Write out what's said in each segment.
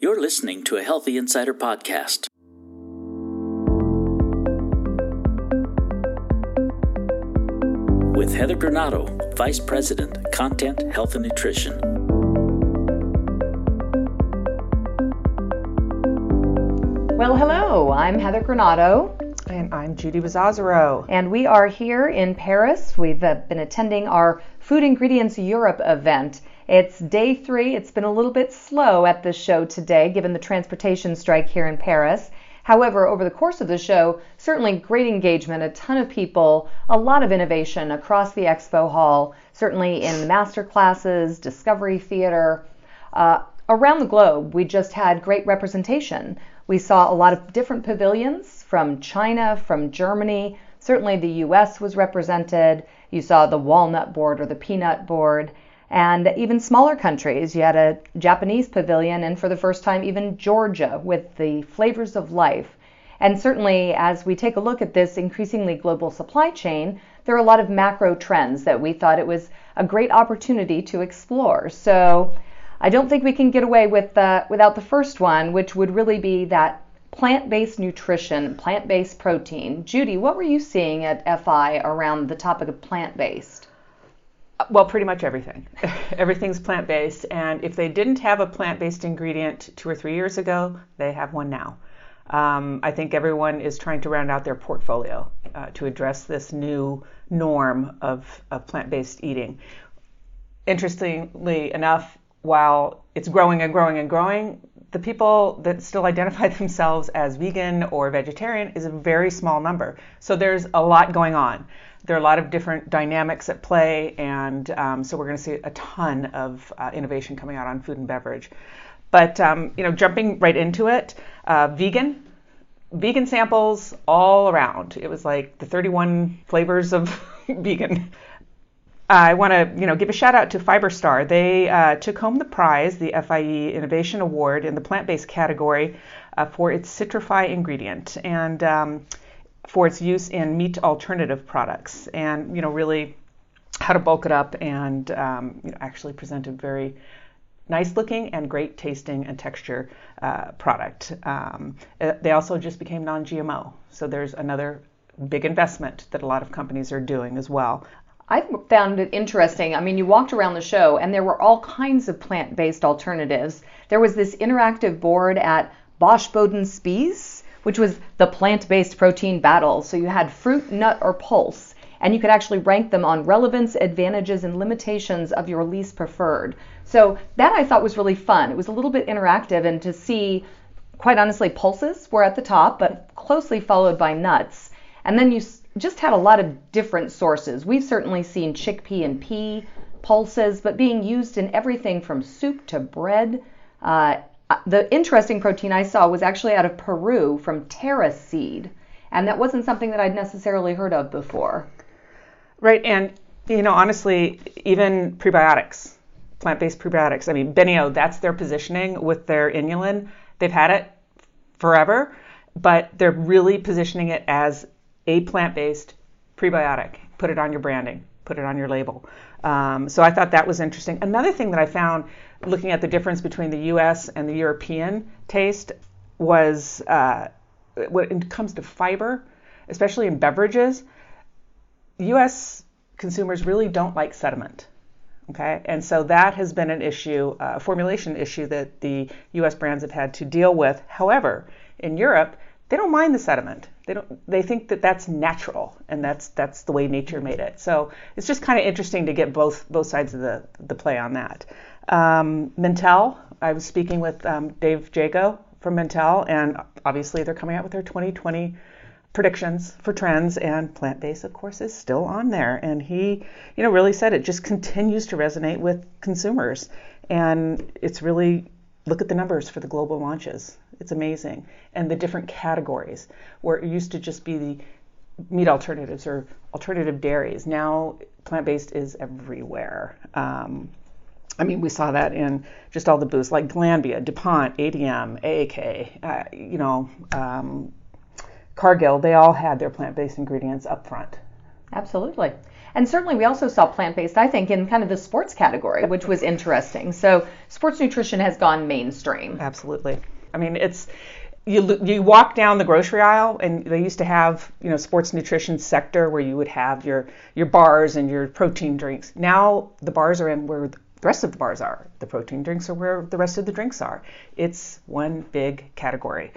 You're listening to a Healthy Insider podcast. With Heather Granato, Vice President, Content, Health and Nutrition. Well, hello, I'm Heather Granato. And I'm Judy Bizzozero. And we are here in Paris. We've uh, been attending our Food Ingredients Europe event. It's day three. It's been a little bit slow at the show today, given the transportation strike here in Paris. However, over the course of the show, certainly great engagement, a ton of people, a lot of innovation across the expo hall, certainly in the master classes, Discovery Theater. Uh, around the globe, we just had great representation. We saw a lot of different pavilions from China, from Germany. Certainly the US was represented. You saw the walnut board or the peanut board and even smaller countries. You had a Japanese pavilion, and for the first time, even Georgia with the flavors of life. And certainly, as we take a look at this increasingly global supply chain, there are a lot of macro trends that we thought it was a great opportunity to explore. So, I don't think we can get away with without the first one, which would really be that plant-based nutrition, plant-based protein. Judy, what were you seeing at FI around the topic of plant-based? Well, pretty much everything. Everything's plant based, and if they didn't have a plant based ingredient two or three years ago, they have one now. Um, I think everyone is trying to round out their portfolio uh, to address this new norm of, of plant based eating. Interestingly enough, while it's growing and growing and growing, the people that still identify themselves as vegan or vegetarian is a very small number. So there's a lot going on there are a lot of different dynamics at play, and um, so we're going to see a ton of uh, innovation coming out on food and beverage. But um, you know, jumping right into it, uh, vegan, vegan samples all around. It was like the 31 flavors of vegan. I want to, you know, give a shout out to Fiberstar. They uh, took home the prize, the FIE Innovation Award, in the plant-based category uh, for its Citri-Fi ingredient, and um, for its use in meat alternative products and you know really how to bulk it up and um, you know, actually present a very nice looking and great tasting and texture uh, product. Um, uh, they also just became non GMO. So there's another big investment that a lot of companies are doing as well. I found it interesting. I mean, you walked around the show and there were all kinds of plant based alternatives. There was this interactive board at Bosch Boden Spies which was the plant based protein battle. So you had fruit, nut, or pulse, and you could actually rank them on relevance, advantages, and limitations of your least preferred. So that I thought was really fun. It was a little bit interactive, and to see, quite honestly, pulses were at the top, but closely followed by nuts. And then you just had a lot of different sources. We've certainly seen chickpea and pea pulses, but being used in everything from soup to bread. Uh, uh, the interesting protein I saw was actually out of Peru from Terra seed, and that wasn't something that I'd necessarily heard of before. Right, and you know, honestly, even prebiotics, plant-based prebiotics. I mean, Beneo, that's their positioning with their inulin. They've had it forever, but they're really positioning it as a plant-based prebiotic. Put it on your branding, put it on your label. Um, so I thought that was interesting. Another thing that I found looking at the difference between the U.S. and the European taste was uh, when it comes to fiber, especially in beverages, U.S. consumers really don't like sediment. Okay, and so that has been an issue, a uh, formulation issue that the U.S. brands have had to deal with. However, in Europe, they don't mind the sediment. They don't. They think that that's natural, and that's that's the way nature made it. So it's just kind of interesting to get both both sides of the the play on that. Um, Mintel, I was speaking with um, Dave Jago from Mintel, and obviously they're coming out with their 2020 predictions for trends, and plant based, of course, is still on there. And he, you know, really said it just continues to resonate with consumers, and it's really look at the numbers for the global launches. It's amazing, and the different categories where it used to just be the meat alternatives or alternative dairies. Now plant based is everywhere. Um, I mean, we saw that in just all the booths like Glanbia, DuPont, ADM, AAK, uh, you know, um, Cargill, they all had their plant based ingredients up front. Absolutely. And certainly we also saw plant based, I think, in kind of the sports category, which was interesting. So sports nutrition has gone mainstream. Absolutely. I mean, it's you you walk down the grocery aisle and they used to have you know sports nutrition sector where you would have your your bars and your protein drinks. Now the bars are in where the rest of the bars are. The protein drinks are where the rest of the drinks are. It's one big category.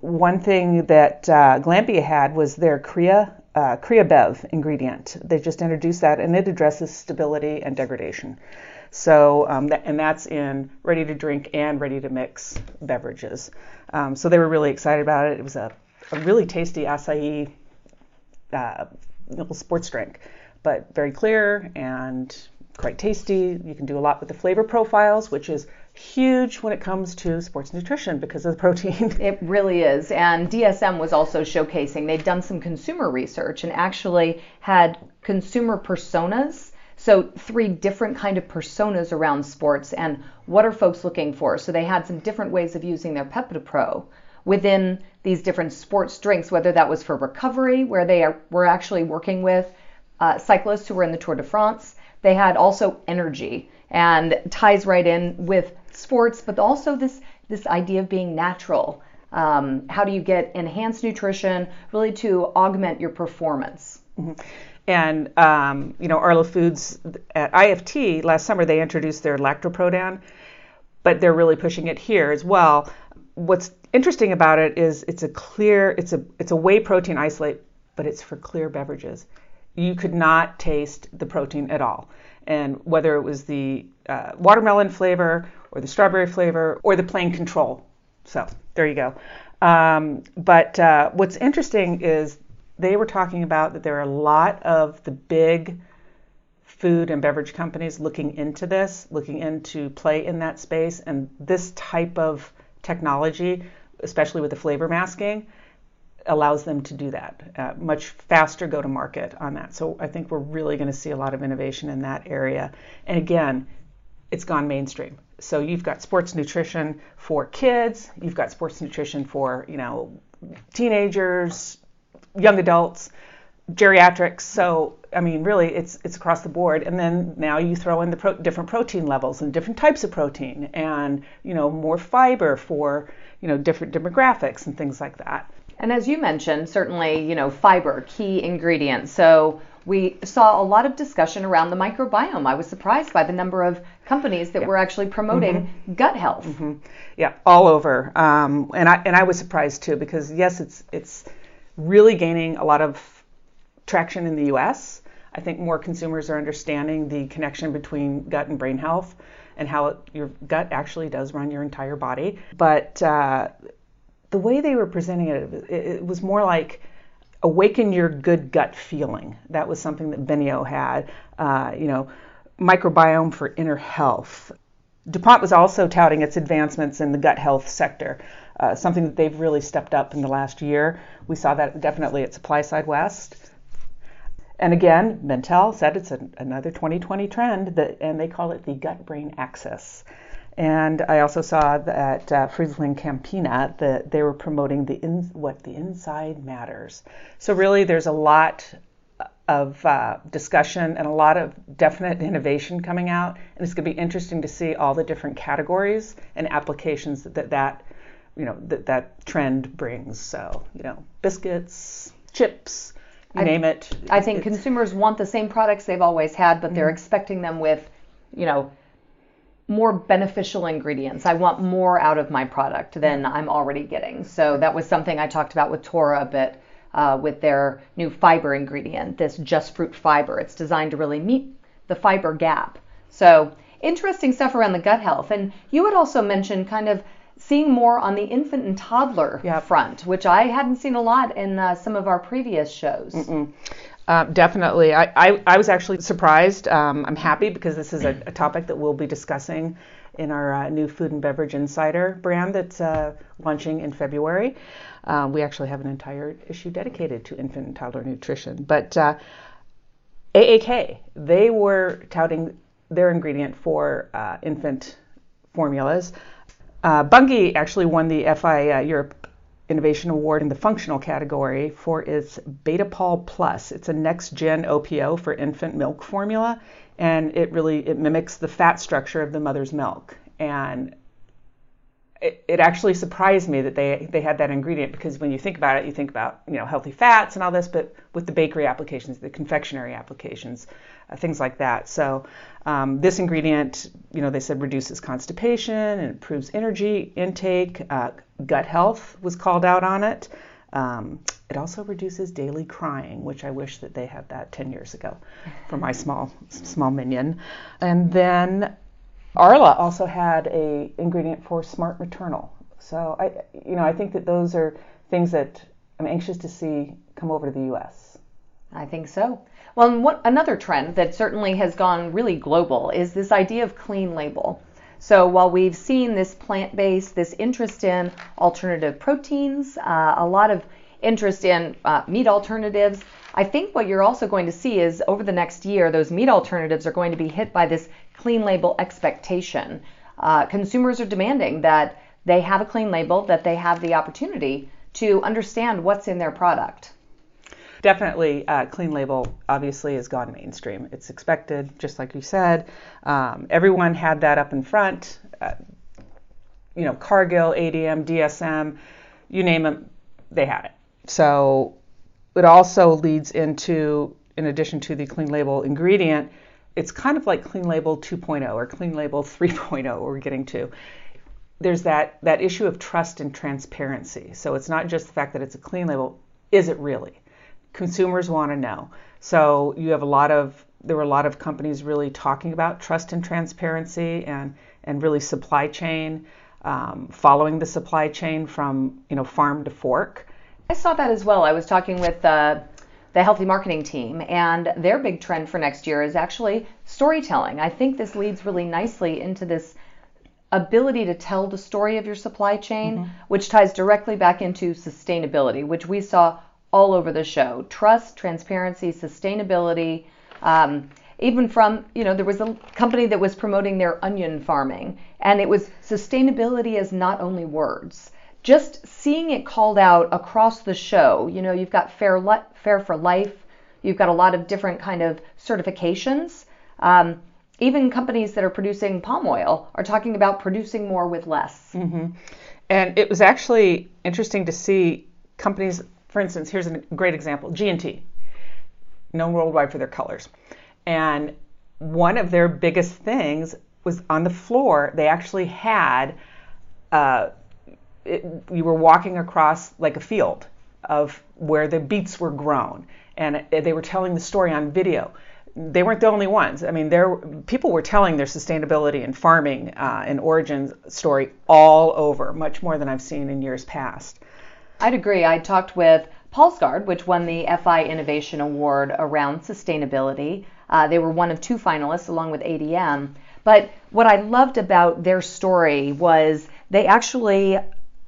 One thing that uh, Glanbia had was their Crea uh, CreaBev ingredient. They just introduced that and it addresses stability and degradation. So, um, that, and that's in ready to drink and ready to mix beverages. Um, so they were really excited about it. It was a, a really tasty acai uh, sports drink, but very clear and quite tasty. You can do a lot with the flavor profiles, which is huge when it comes to sports nutrition because of the protein. It really is. And DSM was also showcasing, they'd done some consumer research and actually had consumer personas. So three different kind of personas around sports and what are folks looking for. So they had some different ways of using their PeptiPro within these different sports drinks, whether that was for recovery, where they are, were actually working with uh, cyclists who were in the Tour de France. They had also energy and ties right in with sports, but also this this idea of being natural. Um, how do you get enhanced nutrition really to augment your performance? Mm-hmm. And um, you know, Arla Foods at IFT last summer they introduced their Lactoprodan, but they're really pushing it here as well. What's interesting about it is it's a clear, it's a it's a whey protein isolate, but it's for clear beverages. You could not taste the protein at all, and whether it was the uh, watermelon flavor or the strawberry flavor or the plain control. So there you go. Um, but uh, what's interesting is they were talking about that there are a lot of the big food and beverage companies looking into this, looking into play in that space, and this type of technology, especially with the flavor masking, allows them to do that uh, much faster go to market on that. So I think we're really going to see a lot of innovation in that area. And again, it's gone mainstream. So you've got sports nutrition for kids, you've got sports nutrition for, you know, teenagers, young adults, geriatrics. So I mean, really, it's it's across the board. And then now you throw in the pro- different protein levels and different types of protein, and you know, more fiber for you know different demographics and things like that. And as you mentioned, certainly, you know, fiber, key ingredient. So we saw a lot of discussion around the microbiome. I was surprised by the number of companies that were actually promoting mm-hmm. gut health. Mm-hmm. Yeah, all over. Um, and I and I was surprised too because yes, it's it's really gaining a lot of traction in the U.S. I think more consumers are understanding the connection between gut and brain health and how it, your gut actually does run your entire body. But uh, the way they were presenting it, it, it was more like awaken your good gut feeling. That was something that Beneo had. Uh, you know, microbiome for inner health. DuPont was also touting its advancements in the gut health sector, uh, something that they've really stepped up in the last year. We saw that definitely at Supply Side West. And again, Mintel said it's a, another 2020 trend, that, and they call it the gut brain axis. And I also saw that uh, Friesland Campina that they were promoting the in, what the inside matters. So really, there's a lot of uh, discussion and a lot of definite innovation coming out, and it's going to be interesting to see all the different categories and applications that that you know that that trend brings. So you know, biscuits, chips, you I, name it. I think consumers want the same products they've always had, but they're mm-hmm. expecting them with, you know, more beneficial ingredients. I want more out of my product than I'm already getting. So that was something I talked about with Tora a bit uh, with their new fiber ingredient, this just fruit fiber. It's designed to really meet the fiber gap. So interesting stuff around the gut health. And you had also mentioned kind of seeing more on the infant and toddler front, which I hadn't seen a lot in uh, some of our previous shows. Uh, definitely. I, I, I, was actually surprised. Um, I'm happy because this is a, a, topic that we'll be discussing in our uh, new Food and Beverage Insider brand that's uh, launching in February. Uh, we actually have an entire issue dedicated to infant and toddler nutrition. But AAK, uh, they were touting their ingredient for uh, infant formulas. Uh, Bunge actually won the FI Europe Innovation Award in the functional category for its Betapol Plus. It's a next gen OPO for infant milk formula, and it really it mimics the fat structure of the mother's milk. And it, it actually surprised me that they they had that ingredient because when you think about it, you think about you know healthy fats and all this, but with the bakery applications, the confectionery applications, uh, things like that. So um, this ingredient, you know, they said reduces constipation and improves energy intake. Uh, gut health was called out on it. Um, it also reduces daily crying, which I wish that they had that 10 years ago for my small small minion. And then Arla also had a ingredient for smart maternal. So I, you know, I think that those are things that I'm anxious to see come over to the U.S. I think so. Well, what, another trend that certainly has gone really global is this idea of clean label. So while we've seen this plant-based, this interest in alternative proteins, uh, a lot of interest in uh, meat alternatives, I think what you're also going to see is over the next year, those meat alternatives are going to be hit by this clean label expectation. Uh, consumers are demanding that they have a clean label, that they have the opportunity to understand what's in their product. Definitely, uh, clean label obviously has gone mainstream. It's expected, just like you said. Um, everyone had that up in front. Uh, you know, Cargill, ADM, DSM, you name them, they had it. So it also leads into, in addition to the clean label ingredient, it's kind of like clean label 2.0 or clean label 3.0 we're getting to. There's that that issue of trust and transparency. So it's not just the fact that it's a clean label is it really? Consumers want to know. So you have a lot of there were a lot of companies really talking about trust and transparency and and really supply chain um, following the supply chain from you know farm to fork. I saw that as well. I was talking with uh, the healthy marketing team. And their big trend for next year is actually storytelling. I think this leads really nicely into this ability to tell the story of your supply chain, mm-hmm. which ties directly back into sustainability, which we saw all over the show trust, transparency, sustainability. Um, even from, you know, there was a company that was promoting their onion farming, and it was sustainability as not only words just seeing it called out across the show, you know, you've got Fair, Fair for Life, you've got a lot of different kind of certifications. Um, even companies that are producing palm oil are talking about producing more with less. Mm-hmm. And it was actually interesting to see companies, for instance, here's a great example GNT, known worldwide for their colors. And one of their biggest things was on the floor, they actually had uh, it, you were walking across like a field of where the beets were grown, and they were telling the story on video. They weren't the only ones. I mean, there people were telling their sustainability and farming uh, and origins story all over, much more than I've seen in years past. I'd agree. I talked with Palsgaard, which won the FI Innovation Award around sustainability. Uh, they were one of two finalists, along with ADM. But what I loved about their story was they actually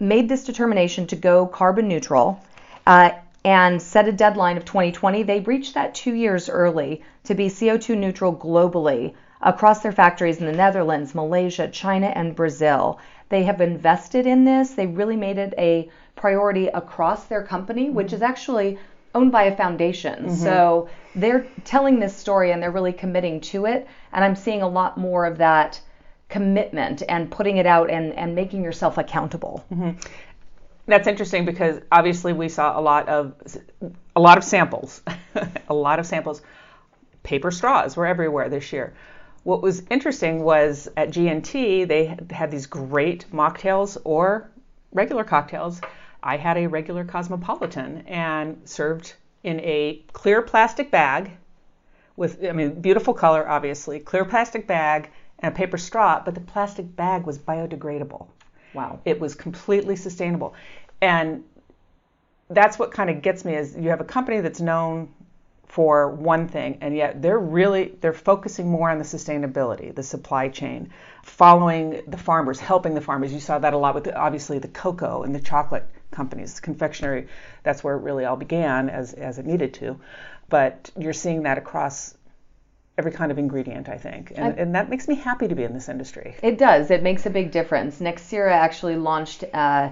made this determination to go carbon neutral uh, and set a deadline of 2020. They reached that two years early to be CO2 neutral globally across their factories in the Netherlands, Malaysia, China, and Brazil. They have invested in this. They really made it a priority across their company, which mm-hmm. is actually owned by a foundation. Mm-hmm. So they're telling this story and they're really committing to it. And I'm seeing a lot more of that commitment and putting it out and, and making yourself accountable. Mm-hmm. That's interesting because obviously we saw a lot of a lot of samples, a lot of samples. Paper straws were everywhere this year. What was interesting was at GNT they had these great mocktails or regular cocktails. I had a regular cosmopolitan and served in a clear plastic bag with I mean beautiful color obviously, clear plastic bag and a paper straw, but the plastic bag was biodegradable. Wow. It was completely sustainable. And that's what kind of gets me is you have a company that's known for one thing and yet they're really they're focusing more on the sustainability the supply chain following the farmers helping the farmers you saw that a lot with the, obviously the cocoa and the chocolate companies confectionery that's where it really all began as as it needed to but you're seeing that across every kind of ingredient, I think. And, I, and, that makes me happy to be in this industry. It does. It makes a big difference. Nexira actually launched uh,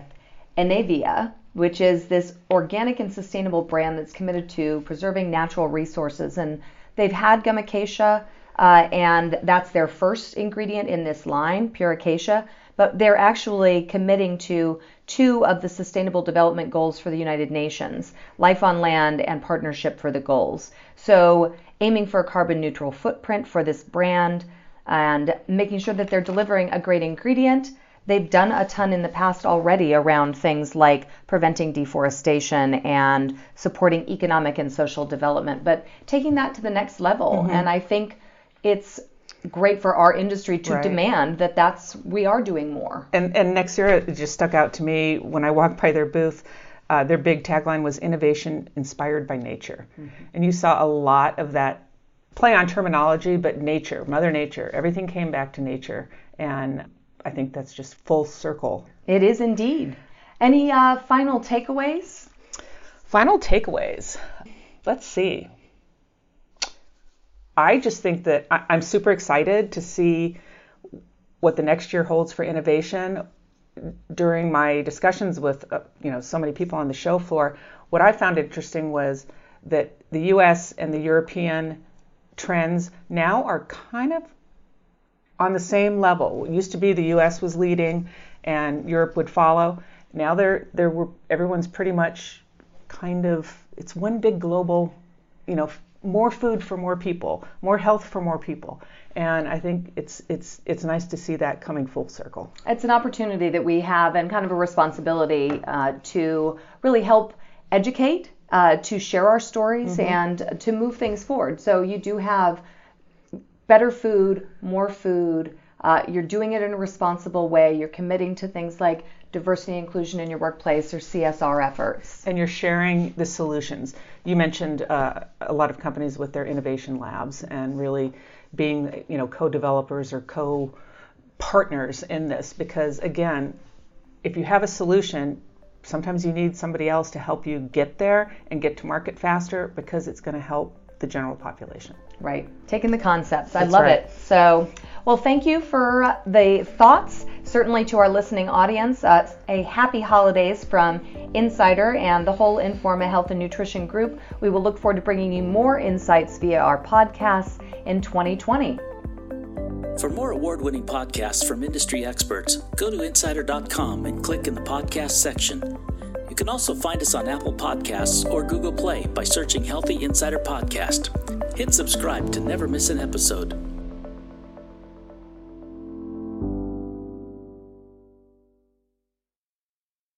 Inavea, which is this organic and sustainable brand that's committed to preserving natural resources. And they've had gum acacia, uh, and that's their first ingredient in this line, pure acacia. But they're actually committing to two of the Sustainable Development Goals for the United Nations Life on Land and Partnership for the Goals. So, aiming for a carbon neutral footprint for this brand and making sure that they're delivering a great ingredient they've done a ton in the past already around things like preventing deforestation and supporting economic and social development, but taking that to the next level. Mm-hmm. And I think it's great for our industry to right. demand that that's we are doing more. And and next year it just stuck out to me when I walked by their booth. Uh, their big tagline was innovation inspired by nature, mm-hmm. and you saw a lot of that play on terminology, but nature, Mother Nature, everything came back to nature, and I think that's just full circle. It is indeed. Any uh, final takeaways? Final takeaways. Let's see. I just think that I, am super excited to see what the next year holds for innovation. During my discussions with uh, you know so many people on the show floor, what I found interesting was that the U.S. and the European trends now are kind of on the same level. It used to be the U.S. was leading and Europe would follow. Now there there were everyone's pretty much kind of it's one big global, you know, more food for more people, more health for more people. And I think it's it's it's nice to see that coming full circle. It's an opportunity that we have and kind of a responsibility uh, to really help educate, uh, to share our stories, mm-hmm. and to move things forward. So you do have better food, more food. Uh, you're doing it in a responsible way. You're committing to things like diversity and inclusion in your workplace or CSR efforts. And you're sharing the solutions. You mentioned uh, a lot of companies with their innovation labs and really being, you know, co-developers or co-partners in this because again, if you have a solution, sometimes you need somebody else to help you get there and get to market faster because it's going to help the general population. Right. Taking the concepts. I love right. it. So, well, thank you for the thoughts. Certainly to our listening audience, uh, a happy holidays from Insider and the whole Informa Health and Nutrition Group. We will look forward to bringing you more insights via our podcasts in 2020. For more award winning podcasts from industry experts, go to insider.com and click in the podcast section You can also find us on Apple Podcasts or Google Play by searching Healthy Insider Podcast. Hit subscribe to never miss an episode.